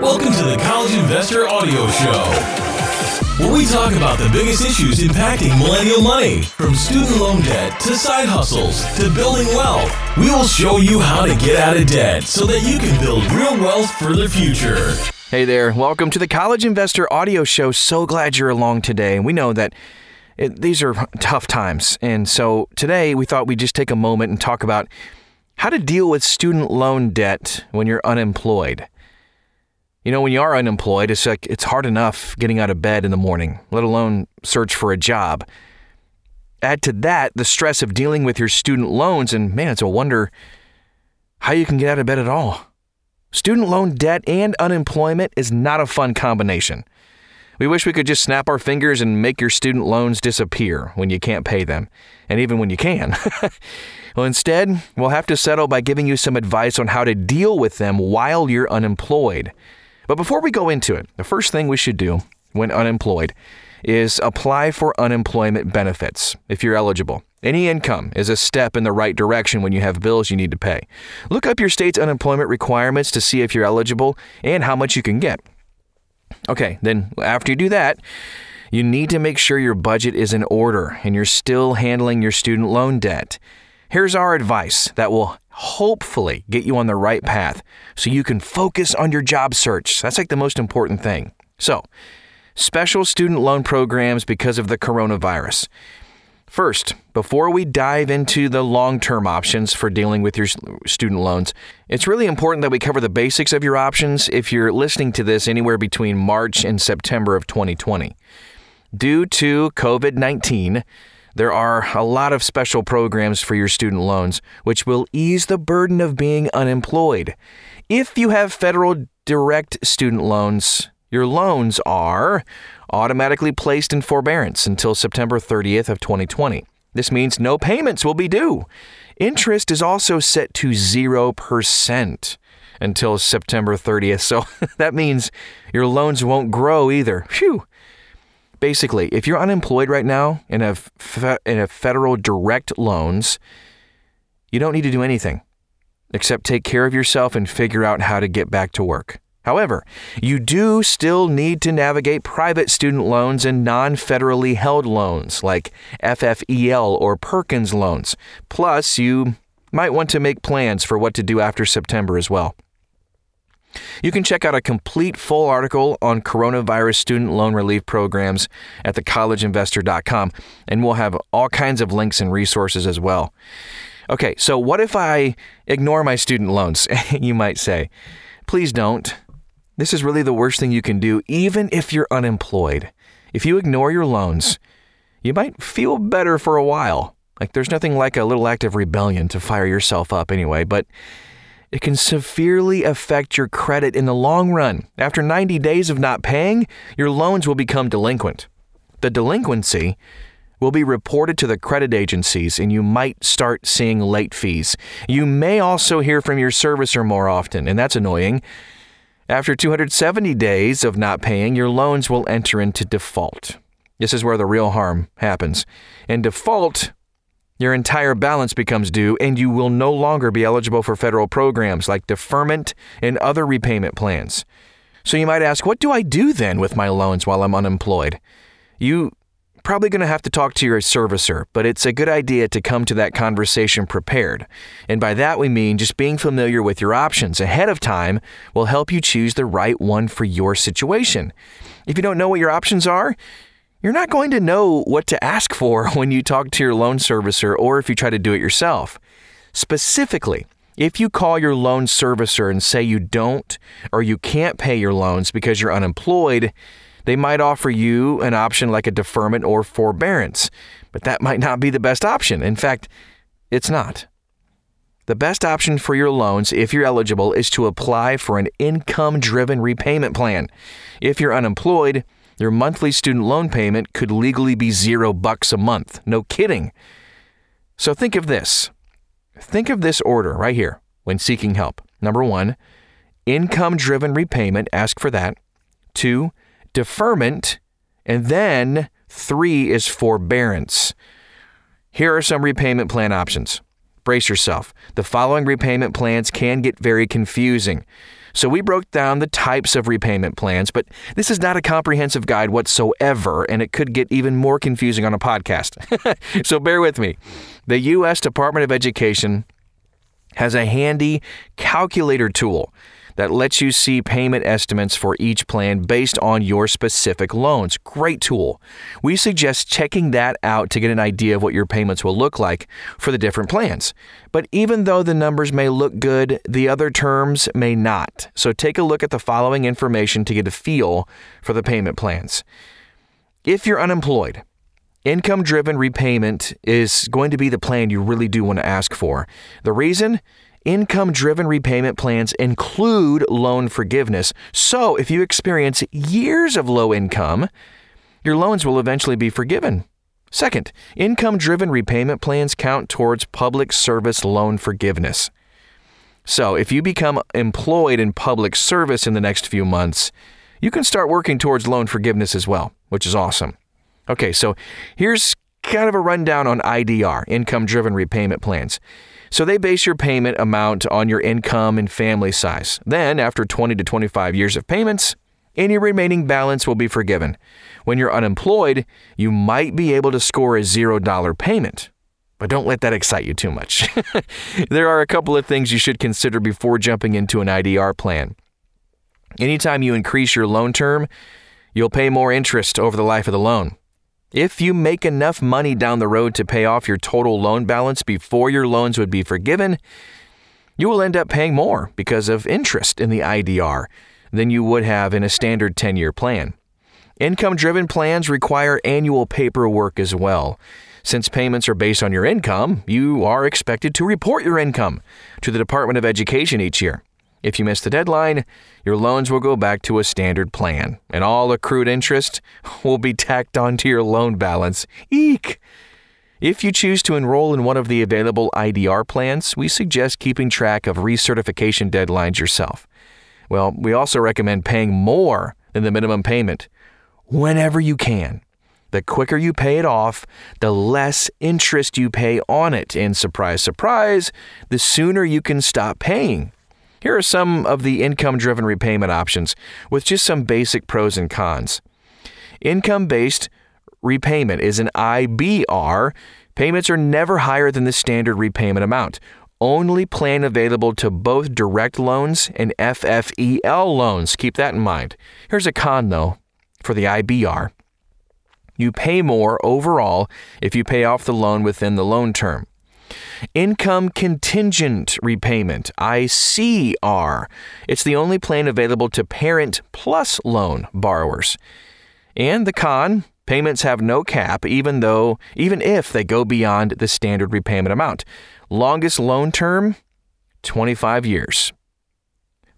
Welcome to the College Investor Audio Show, where we talk about the biggest issues impacting millennial money, from student loan debt to side hustles to building wealth. We will show you how to get out of debt so that you can build real wealth for the future. Hey there, welcome to the College Investor Audio Show. So glad you're along today. We know that it, these are tough times, and so today we thought we'd just take a moment and talk about how to deal with student loan debt when you're unemployed. You know, when you are unemployed, it's like it's hard enough getting out of bed in the morning, let alone search for a job. Add to that the stress of dealing with your student loans, and man, it's a wonder how you can get out of bed at all. Student loan debt and unemployment is not a fun combination. We wish we could just snap our fingers and make your student loans disappear when you can't pay them, and even when you can. well, instead, we'll have to settle by giving you some advice on how to deal with them while you're unemployed. But before we go into it, the first thing we should do when unemployed is apply for unemployment benefits if you're eligible. Any income is a step in the right direction when you have bills you need to pay. Look up your state's unemployment requirements to see if you're eligible and how much you can get. Okay, then after you do that, you need to make sure your budget is in order and you're still handling your student loan debt. Here's our advice that will hopefully get you on the right path so you can focus on your job search. That's like the most important thing. So, special student loan programs because of the coronavirus. First, before we dive into the long term options for dealing with your student loans, it's really important that we cover the basics of your options if you're listening to this anywhere between March and September of 2020. Due to COVID 19, there are a lot of special programs for your student loans, which will ease the burden of being unemployed. If you have federal direct student loans, your loans are automatically placed in forbearance until September 30th of 2020. This means no payments will be due. Interest is also set to 0% until September 30th. So that means your loans won't grow either. Phew. Basically, if you're unemployed right now and have, fe- and have federal direct loans, you don't need to do anything except take care of yourself and figure out how to get back to work. However, you do still need to navigate private student loans and non federally held loans like FFEL or Perkins loans. Plus, you might want to make plans for what to do after September as well. You can check out a complete full article on coronavirus student loan relief programs at thecollegeinvestor.com, and we'll have all kinds of links and resources as well. Okay, so what if I ignore my student loans? you might say. Please don't. This is really the worst thing you can do, even if you're unemployed. If you ignore your loans, you might feel better for a while. Like there's nothing like a little act of rebellion to fire yourself up anyway, but it can severely affect your credit in the long run. After 90 days of not paying, your loans will become delinquent. The delinquency will be reported to the credit agencies and you might start seeing late fees. You may also hear from your servicer more often, and that's annoying. After 270 days of not paying, your loans will enter into default. This is where the real harm happens. In default, your entire balance becomes due, and you will no longer be eligible for federal programs like deferment and other repayment plans. So you might ask, what do I do then with my loans while I'm unemployed? You probably going to have to talk to your servicer, but it's a good idea to come to that conversation prepared. And by that we mean just being familiar with your options ahead of time will help you choose the right one for your situation. If you don't know what your options are, you're not going to know what to ask for when you talk to your loan servicer or if you try to do it yourself. Specifically, if you call your loan servicer and say you don't or you can't pay your loans because you're unemployed, they might offer you an option like a deferment or forbearance, but that might not be the best option. In fact, it's not. The best option for your loans, if you're eligible, is to apply for an income driven repayment plan. If you're unemployed, your monthly student loan payment could legally be zero bucks a month. No kidding. So think of this. Think of this order right here when seeking help. Number one, income driven repayment, ask for that. Two, deferment, and then three is forbearance. Here are some repayment plan options brace yourself. The following repayment plans can get very confusing. So, we broke down the types of repayment plans, but this is not a comprehensive guide whatsoever, and it could get even more confusing on a podcast. so, bear with me. The U.S. Department of Education has a handy calculator tool that lets you see payment estimates for each plan based on your specific loans. Great tool. We suggest checking that out to get an idea of what your payments will look like for the different plans. But even though the numbers may look good, the other terms may not. So take a look at the following information to get a feel for the payment plans. If you're unemployed, Income driven repayment is going to be the plan you really do want to ask for. The reason? Income driven repayment plans include loan forgiveness. So if you experience years of low income, your loans will eventually be forgiven. Second, income driven repayment plans count towards public service loan forgiveness. So if you become employed in public service in the next few months, you can start working towards loan forgiveness as well, which is awesome. Okay, so here's kind of a rundown on IDR, income driven repayment plans. So they base your payment amount on your income and family size. Then, after 20 to 25 years of payments, any remaining balance will be forgiven. When you're unemployed, you might be able to score a $0 payment. But don't let that excite you too much. there are a couple of things you should consider before jumping into an IDR plan. Anytime you increase your loan term, you'll pay more interest over the life of the loan. If you make enough money down the road to pay off your total loan balance before your loans would be forgiven, you will end up paying more because of interest in the IDR than you would have in a standard 10 year plan. Income driven plans require annual paperwork as well. Since payments are based on your income, you are expected to report your income to the Department of Education each year. If you miss the deadline, your loans will go back to a standard plan, and all accrued interest will be tacked onto your loan balance. Eek! If you choose to enroll in one of the available IDR plans, we suggest keeping track of recertification deadlines yourself. Well, we also recommend paying more than the minimum payment whenever you can. The quicker you pay it off, the less interest you pay on it. And surprise, surprise, the sooner you can stop paying. Here are some of the income driven repayment options with just some basic pros and cons. Income based repayment is an IBR. Payments are never higher than the standard repayment amount. Only plan available to both direct loans and FFEL loans. Keep that in mind. Here's a con though for the IBR. You pay more overall if you pay off the loan within the loan term. Income Contingent Repayment, ICR. It's the only plan available to Parent Plus loan borrowers. And the con, payments have no cap even though even if they go beyond the standard repayment amount. Longest loan term 25 years.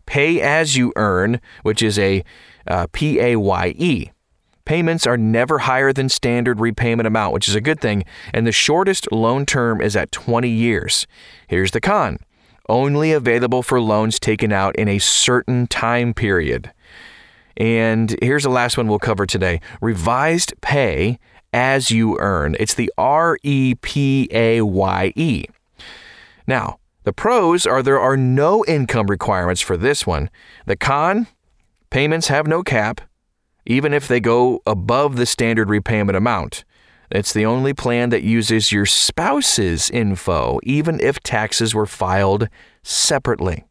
Pay as you earn, which is a uh, PAYE. Payments are never higher than standard repayment amount, which is a good thing, and the shortest loan term is at 20 years. Here's the con only available for loans taken out in a certain time period. And here's the last one we'll cover today revised pay as you earn. It's the R E P A Y E. Now, the pros are there are no income requirements for this one. The con payments have no cap even if they go above the standard repayment amount. It's the only plan that uses your spouse's info, even if taxes were filed separately.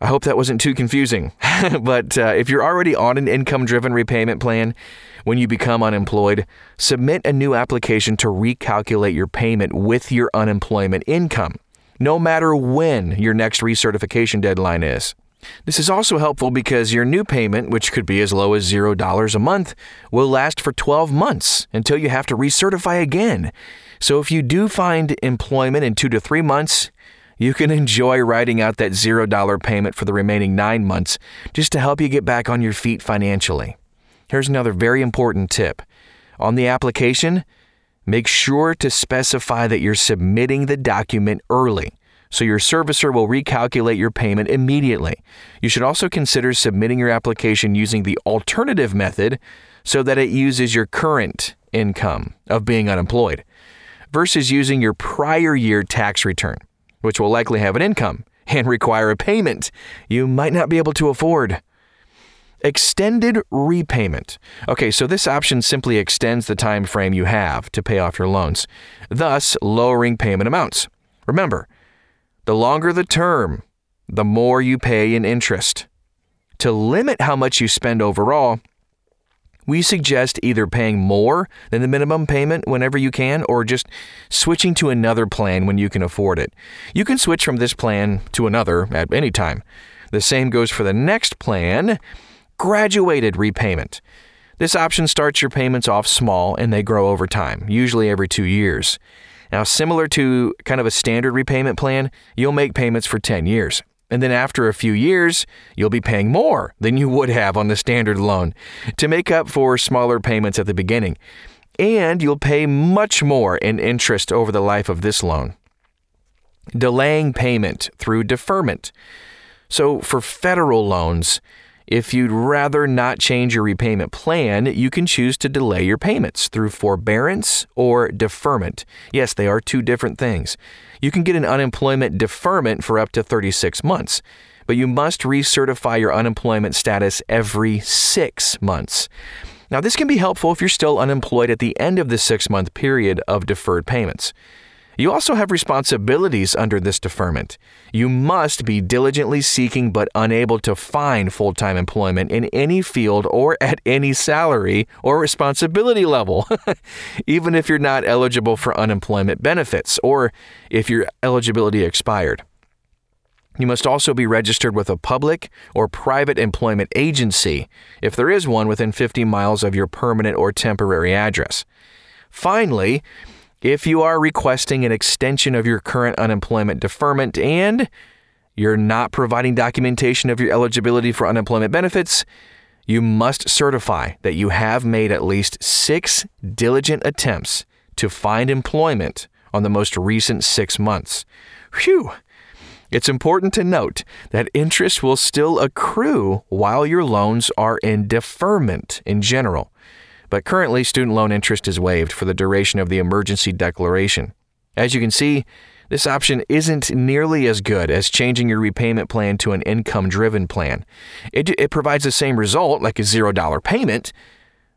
I hope that wasn't too confusing. but uh, if you're already on an income driven repayment plan, when you become unemployed, submit a new application to recalculate your payment with your unemployment income, no matter when your next recertification deadline is. This is also helpful because your new payment, which could be as low as $0 a month, will last for 12 months until you have to recertify again. So if you do find employment in two to three months, you can enjoy writing out that $0 payment for the remaining nine months just to help you get back on your feet financially. Here's another very important tip. On the application, make sure to specify that you're submitting the document early so your servicer will recalculate your payment immediately. You should also consider submitting your application using the alternative method so that it uses your current income of being unemployed versus using your prior year tax return. which will likely have an income and require a payment you might not be able to afford. Extended repayment. Okay, so this option simply extends the time frame you have to pay off your loans, thus lowering payment amounts. Remember, the longer the term, the more you pay in interest. To limit how much you spend overall, we suggest either paying more than the minimum payment whenever you can or just switching to another plan when you can afford it. You can switch from this plan to another at any time. The same goes for the next plan graduated repayment. This option starts your payments off small and they grow over time, usually every two years. Now, similar to kind of a standard repayment plan, you'll make payments for 10 years. And then after a few years, you'll be paying more than you would have on the standard loan to make up for smaller payments at the beginning. And you'll pay much more in interest over the life of this loan. Delaying payment through deferment. So, for federal loans, if you'd rather not change your repayment plan, you can choose to delay your payments through forbearance or deferment. Yes, they are two different things. You can get an unemployment deferment for up to 36 months, but you must recertify your unemployment status every six months. Now, this can be helpful if you're still unemployed at the end of the six month period of deferred payments. You also have responsibilities under this deferment. You must be diligently seeking but unable to find full time employment in any field or at any salary or responsibility level, even if you're not eligible for unemployment benefits or if your eligibility expired. You must also be registered with a public or private employment agency, if there is one within 50 miles of your permanent or temporary address. Finally, if you are requesting an extension of your current unemployment deferment and you're not providing documentation of your eligibility for unemployment benefits, you must certify that you have made at least six diligent attempts to find employment on the most recent six months. Phew! It's important to note that interest will still accrue while your loans are in deferment in general but currently student loan interest is waived for the duration of the emergency declaration. As you can see, this option isn't nearly as good as changing your repayment plan to an income driven plan. It, it provides the same result, like a $0 payment,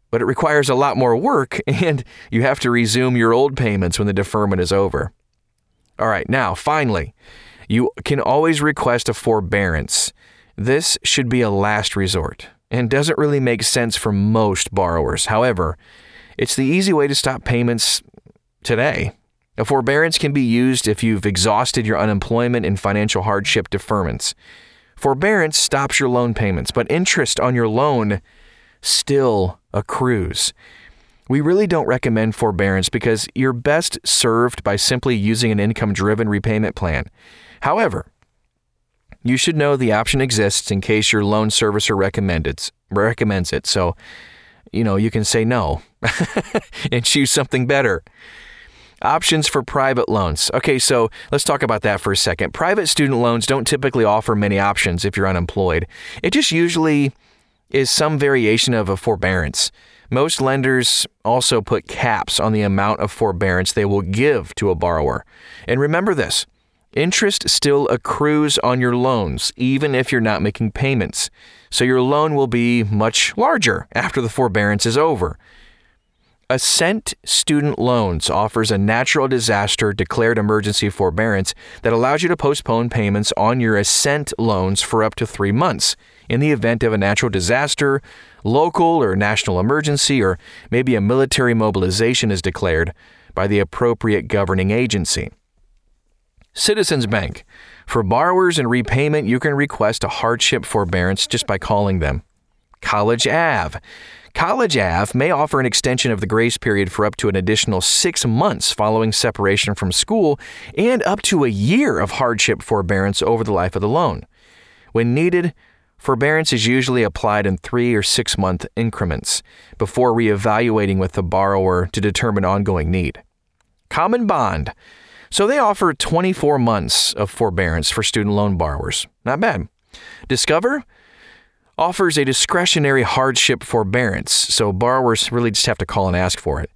but it requires a lot more work and you have to resume your old payments when the deferment is over. All right, now, finally, you can always request a forbearance. This should be a last resort and doesn't really make sense for most borrowers. However, it's the easy way to stop payments today. A forbearance can be used if you've exhausted your unemployment and financial hardship deferments. Forbearance stops your loan payments, but interest on your loan still accrues. We really don't recommend forbearance because you're best served by simply using an income driven repayment plan. However, you should know the option exists in case your loan servicer recommends it. So, you know, you can say no and choose something better. Options for private loans. Okay, so let's talk about that for a second. Private student loans don't typically offer many options if you're unemployed. It just usually is some variation of a forbearance. Most lenders also put caps on the amount of forbearance they will give to a borrower. And remember this Interest still accrues on your loans, even if you're not making payments, so your loan will be much larger after the forbearance is over. Ascent Student Loans offers a natural disaster declared emergency forbearance that allows you to postpone payments on your Ascent loans for up to three months in the event of a natural disaster, local or national emergency, or maybe a military mobilization is declared by the appropriate governing agency. Citizens Bank. For borrowers in repayment, you can request a hardship forbearance just by calling them. College Ave. College Ave may offer an extension of the grace period for up to an additional six months following separation from school and up to a year of hardship forbearance over the life of the loan. When needed, forbearance is usually applied in three or six month increments before reevaluating with the borrower to determine ongoing need. Common Bond. So they offer 24 months of forbearance for student loan borrowers. Not bad. Discover offers a discretionary hardship forbearance, so borrowers really just have to call and ask for it.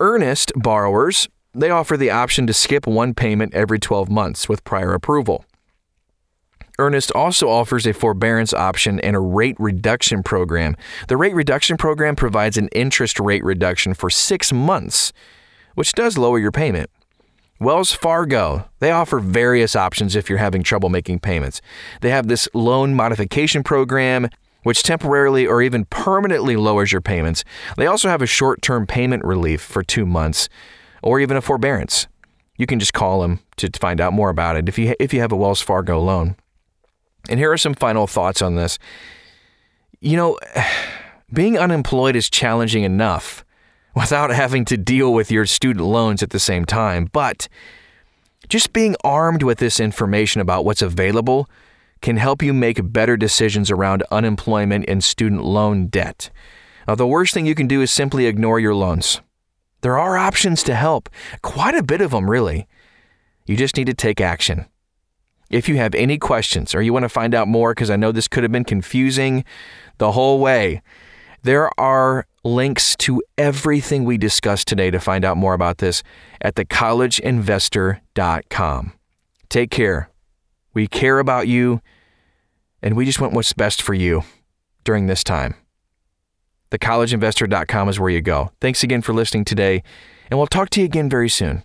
Earnest borrowers they offer the option to skip one payment every 12 months with prior approval. Earnest also offers a forbearance option and a rate reduction program. The rate reduction program provides an interest rate reduction for six months, which does lower your payment. Wells Fargo, they offer various options if you're having trouble making payments. They have this loan modification program, which temporarily or even permanently lowers your payments. They also have a short term payment relief for two months or even a forbearance. You can just call them to find out more about it if you, if you have a Wells Fargo loan. And here are some final thoughts on this. You know, being unemployed is challenging enough without having to deal with your student loans at the same time, but just being armed with this information about what's available can help you make better decisions around unemployment and student loan debt. Now, the worst thing you can do is simply ignore your loans. There are options to help, quite a bit of them, really. You just need to take action. If you have any questions or you want to find out more, because I know this could have been confusing the whole way, there are links to everything we discussed today to find out more about this at thecollegeinvestor.com. Take care. We care about you, and we just want what's best for you during this time. Thecollegeinvestor.com is where you go. Thanks again for listening today, and we'll talk to you again very soon.